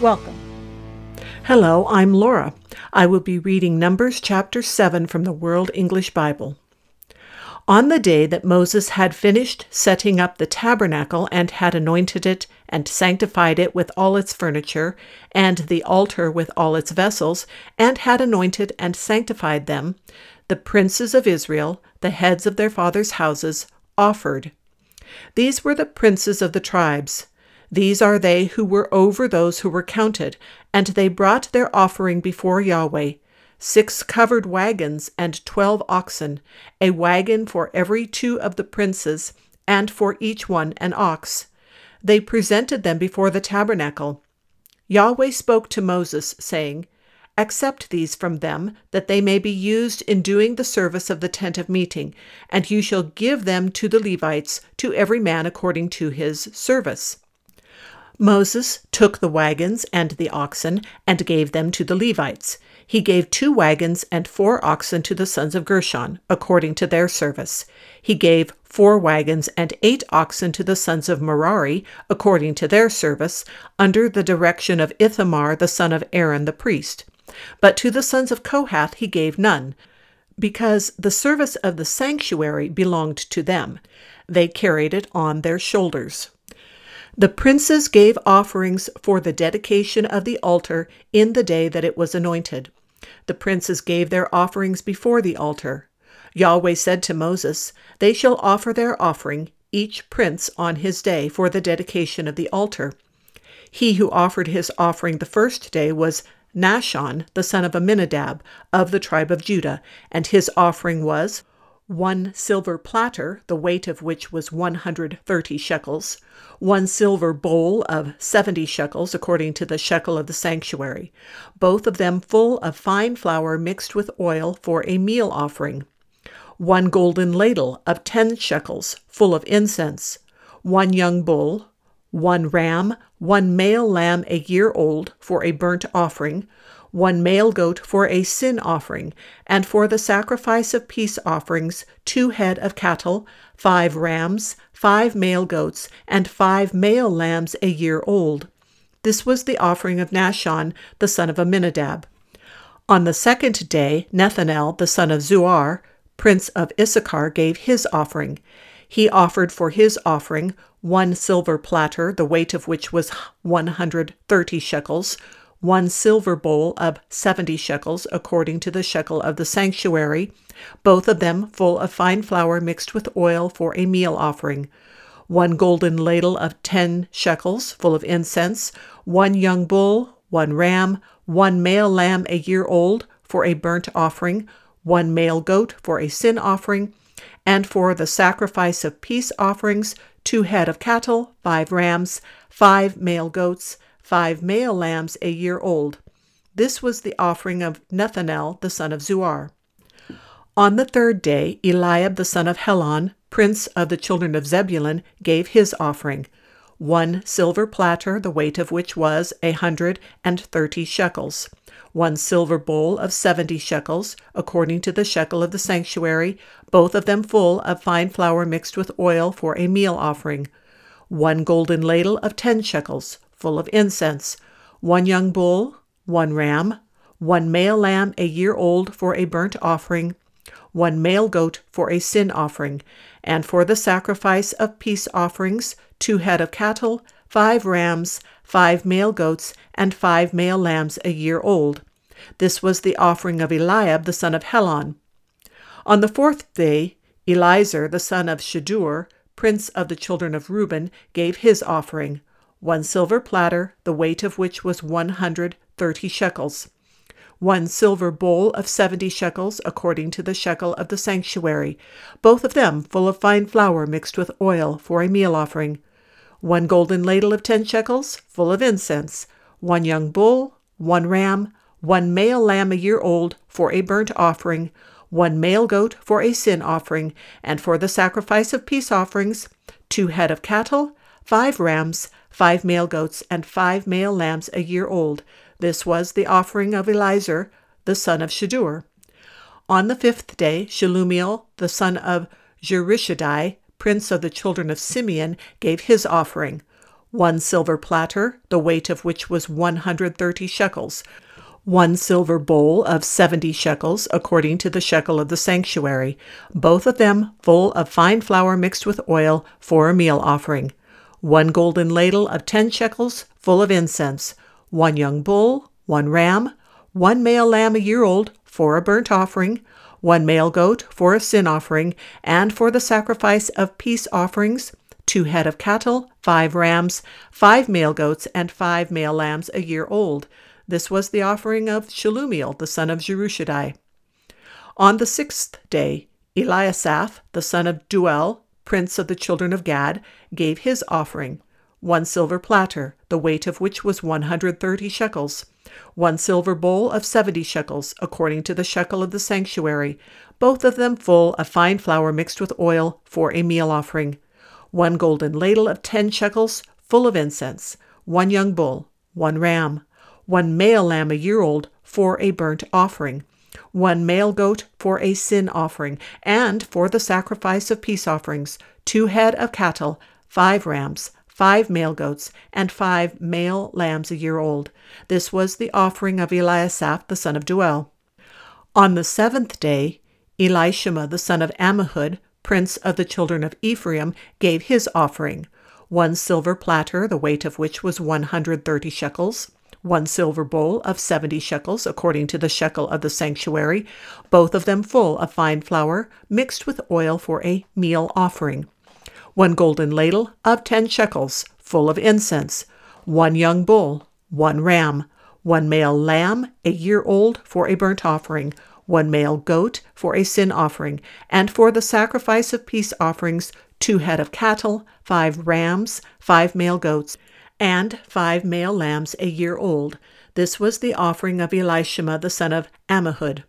Welcome. Hello, I'm Laura. I will be reading Numbers chapter 7 from the World English Bible. On the day that Moses had finished setting up the tabernacle and had anointed it and sanctified it with all its furniture, and the altar with all its vessels, and had anointed and sanctified them, the princes of Israel, the heads of their fathers' houses, offered these were the princes of the tribes. These are they who were over those who were counted, and they brought their offering before Yahweh six covered wagons and twelve oxen, a wagon for every two of the princes, and for each one an ox. They presented them before the tabernacle. Yahweh spoke to Moses, saying, Accept these from them, that they may be used in doing the service of the tent of meeting, and you shall give them to the Levites, to every man according to his service. Moses took the wagons and the oxen and gave them to the Levites. He gave two wagons and four oxen to the sons of Gershon, according to their service. He gave four wagons and eight oxen to the sons of Merari, according to their service, under the direction of Ithamar the son of Aaron the priest. But to the sons of Kohath he gave none, because the service of the sanctuary belonged to them. They carried it on their shoulders. The princes gave offerings for the dedication of the altar in the day that it was anointed. The princes gave their offerings before the altar. Yahweh said to Moses, They shall offer their offering, each prince on his day, for the dedication of the altar. He who offered his offering the first day was Nahshon, the son of Amminadab, of the tribe of Judah, and his offering was one silver platter, the weight of which was 130 shekels, one silver bowl of 70 shekels, according to the shekel of the sanctuary, both of them full of fine flour mixed with oil for a meal offering, one golden ladle of 10 shekels, full of incense, one young bull, one ram, one male lamb a year old for a burnt offering, one male goat for a sin offering, and for the sacrifice of peace offerings, two head of cattle, five rams, five male goats, and five male lambs a year old. This was the offering of Nahshon, the son of Amminadab. On the second day, Nethanel, the son of Zuar, prince of Issachar, gave his offering. He offered for his offering one silver platter, the weight of which was 130 shekels, one silver bowl of 70 shekels, according to the shekel of the sanctuary, both of them full of fine flour mixed with oil for a meal offering, one golden ladle of 10 shekels, full of incense, one young bull, one ram, one male lamb a year old for a burnt offering, one male goat for a sin offering, and for the sacrifice of peace offerings, two head of cattle, five rams, five male goats, five male lambs a year old. This was the offering of Nethanel the son of Zuar. On the third day, Eliab the son of Helon, prince of the children of Zebulun, gave his offering one silver platter, the weight of which was a hundred and thirty shekels, one silver bowl of seventy shekels, according to the shekel of the sanctuary, both of them full of fine flour mixed with oil for a meal offering, one golden ladle of ten shekels, full of incense, one young bull, one ram, one male lamb a year old for a burnt offering, one male goat for a sin offering, and for the sacrifice of peace offerings, two head of cattle, five rams, five male goats, and five male lambs a year old. This was the offering of Eliab the son of Helon. On the fourth day, Elizur the son of Shedeur, prince of the children of Reuben, gave his offering one silver platter, the weight of which was one hundred thirty shekels, one silver bowl of seventy shekels, according to the shekel of the sanctuary, both of them full of fine flour mixed with oil for a meal offering, one golden ladle of ten shekels, full of incense, one young bull, one ram, one male lamb a year old for a burnt offering, one male goat for a sin offering, and for the sacrifice of peace offerings, two head of cattle, five rams, five male goats, and five male lambs a year old. This was the offering of Elizur, the son of Shedeur. On the fifth day, Shelumiel, the son of Zurishaddai, prince of the children of Simeon, gave his offering one silver platter, the weight of which was 130 shekels, one silver bowl of 70 shekels, according to the shekel of the sanctuary, both of them full of fine flour mixed with oil for a meal offering, one golden ladle of 10 shekels, full of incense, one young bull, one ram, one male lamb a year old for a burnt offering, one male goat for a sin offering, and for the sacrifice of peace offerings, two head of cattle, five rams, five male goats, and five male lambs a year old this was the offering of Shelumiel, the son of Zurishaddai. On the sixth day, Eliasaph, the son of Deuel, prince of the children of Gad, gave his offering one silver platter, the weight of which was 130 shekels, one silver bowl of 70 shekels, according to the shekel of the sanctuary, both of them full of fine flour mixed with oil for a meal offering, one golden ladle of 10 shekels, full of incense, one young bull, one ram, one male lamb a year old for a burnt offering, one male goat for a sin offering, and for the sacrifice of peace offerings, two head of cattle, five rams, five male goats, and five male lambs a year old. This was the offering of Eliasaph the son of Deuel. On the seventh day, Elishama the son of Ammihud, prince of the children of Ephraim, gave his offering one silver platter, the weight of which was 130 shekels, one silver bowl of seventy shekels, according to the shekel of the sanctuary, both of them full of fine flour, mixed with oil for a meal offering, one golden ladle of ten shekels, full of incense, one young bull, one ram, one male lamb, a year old, for a burnt offering, one male goat for a sin offering, and for the sacrifice of peace offerings, two head of cattle, five rams, five male goats, and five male lambs a year old. This was the offering of Elishama the son of Ammihud.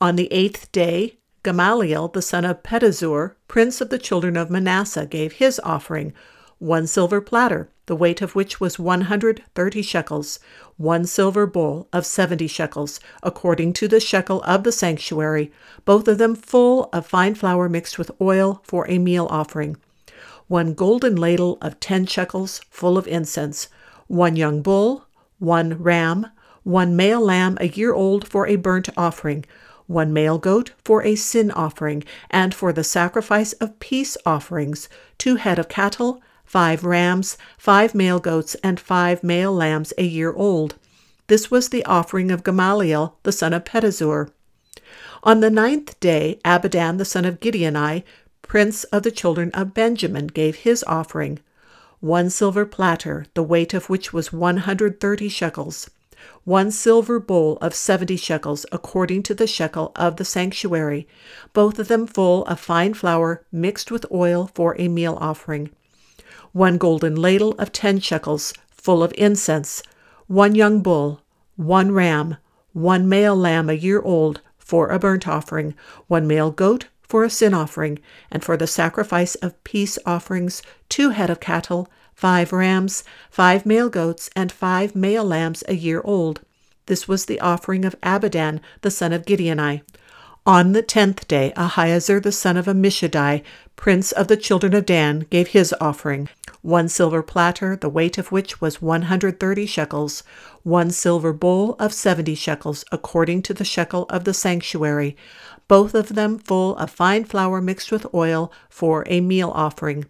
On the eighth day, Gamaliel the son of Pedahzur, prince of the children of Manasseh, gave his offering, one silver platter, the weight of which was 130 shekels, one silver bowl of 70 shekels, according to the shekel of the sanctuary, both of them full of fine flour mixed with oil for a meal offering one golden ladle of ten shekels full of incense, one young bull, one ram, one male lamb a year old for a burnt offering, one male goat for a sin offering, and for the sacrifice of peace offerings, two head of cattle, five rams, five male goats, and five male lambs a year old. This was the offering of Gamaliel the son of Pedahzur. On the ninth day, Abidan the son of Gideoni prince of the children of Benjamin, gave his offering one silver platter, the weight of which was 130 shekels, one silver bowl of 70 shekels, according to the shekel of the sanctuary, both of them full of fine flour mixed with oil for a meal offering, one golden ladle of 10 shekels, full of incense, one young bull, one ram, one male lamb a year old for a burnt offering, one male goat for a sin offering, and for the sacrifice of peace offerings, two head of cattle, five rams, five male goats, and five male lambs a year old. This was the offering of Abidan, the son of Gideoni. On the tenth day, Ahiezer the son of Ammishaddai, prince of the children of Dan, gave his offering one silver platter, the weight of which was 130 shekels, one silver bowl of 70 shekels, according to the shekel of the sanctuary, both of them full of fine flour mixed with oil for a meal offering,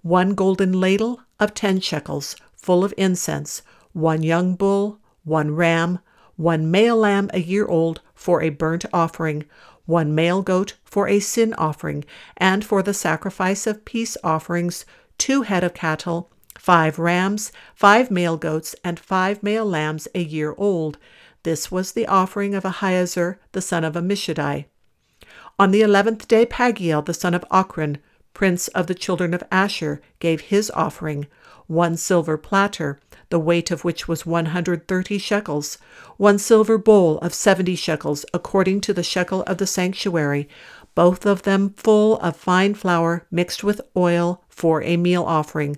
one golden ladle of 10 shekels, full of incense, one young bull, one ram, one male lamb a year old for a burnt offering, one male goat for a sin offering, and for the sacrifice of peace offerings, two head of cattle, five rams, five male goats, and five male lambs a year old. This was the offering of Ahiezer the son of Ammishaddai. On the eleventh day, Pagiel, the son of Ochran, prince of the children of Asher, gave his offering one silver platter, the weight of which was 130 shekels, one silver bowl of 70 shekels, according to the shekel of the sanctuary, both of them full of fine flour mixed with oil for a meal offering,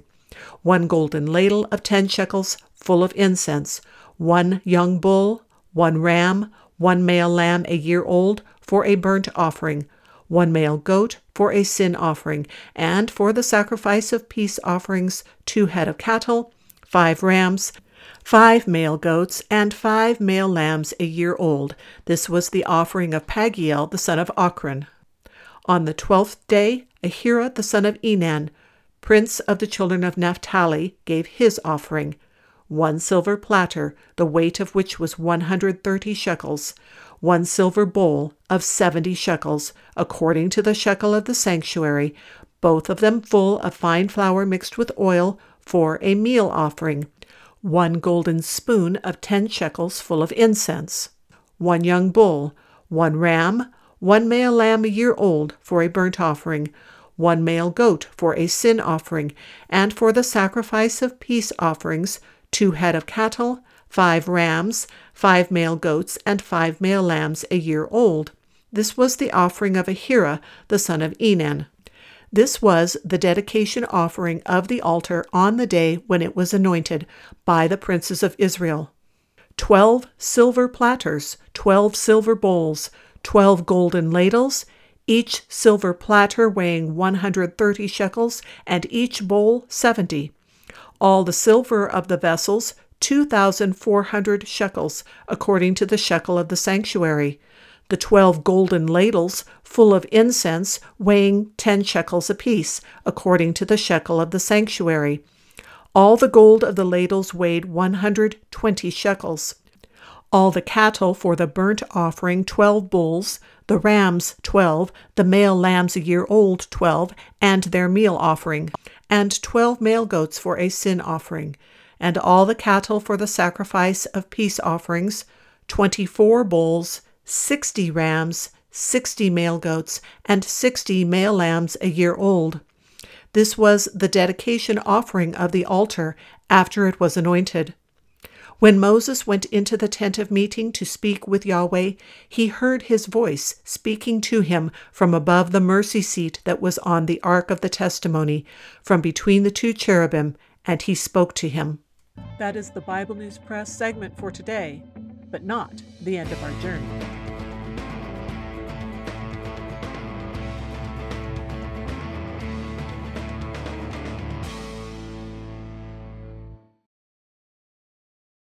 one golden ladle of 10 shekels, full of incense, one young bull, one ram, one male lamb a year old for a burnt offering, one male goat for a sin offering, and for the sacrifice of peace offerings, two head of cattle, five rams, five male goats, and five male lambs a year old. This was the offering of Pagiel the son of Ochran. On the twelfth day, Ahira the son of Enan, prince of the children of Naphtali, gave his offering one silver platter, the weight of which was 130 shekels, one silver bowl of 70 shekels, according to the shekel of the sanctuary, both of them full of fine flour mixed with oil for a meal offering, one golden spoon of 10 shekels full of incense, one young bull, one ram, one male lamb a year old for a burnt offering, one male goat for a sin offering, and for the sacrifice of peace offerings, two head of cattle, five rams, five male goats, and five male lambs a year old. This was the offering of Ahira, the son of Enan. This was the dedication offering of the altar on the day when it was anointed by the princes of Israel. Twelve silver platters, twelve silver bowls, twelve golden ladles, each silver platter weighing 130 shekels, and each bowl 70 all the silver of the vessels, 2,400 shekels, according to the shekel of the sanctuary. The twelve golden ladles, full of incense, weighing ten shekels apiece, according to the shekel of the sanctuary. All the gold of the ladles weighed 120 shekels. All the cattle for the burnt offering, twelve bulls, the rams, twelve, the male lambs a year old, twelve, and their meal offering and twelve male goats for a sin offering, and all the cattle for the sacrifice of peace offerings, twenty four bulls, sixty rams, sixty male goats, and sixty male lambs a year old. This was the dedication offering of the altar after it was anointed. When Moses went into the tent of meeting to speak with Yahweh, he heard his voice speaking to him from above the mercy seat that was on the ark of the testimony, from between the two cherubim, and he spoke to him. That is the Bible News Press segment for today, but not the end of our journey.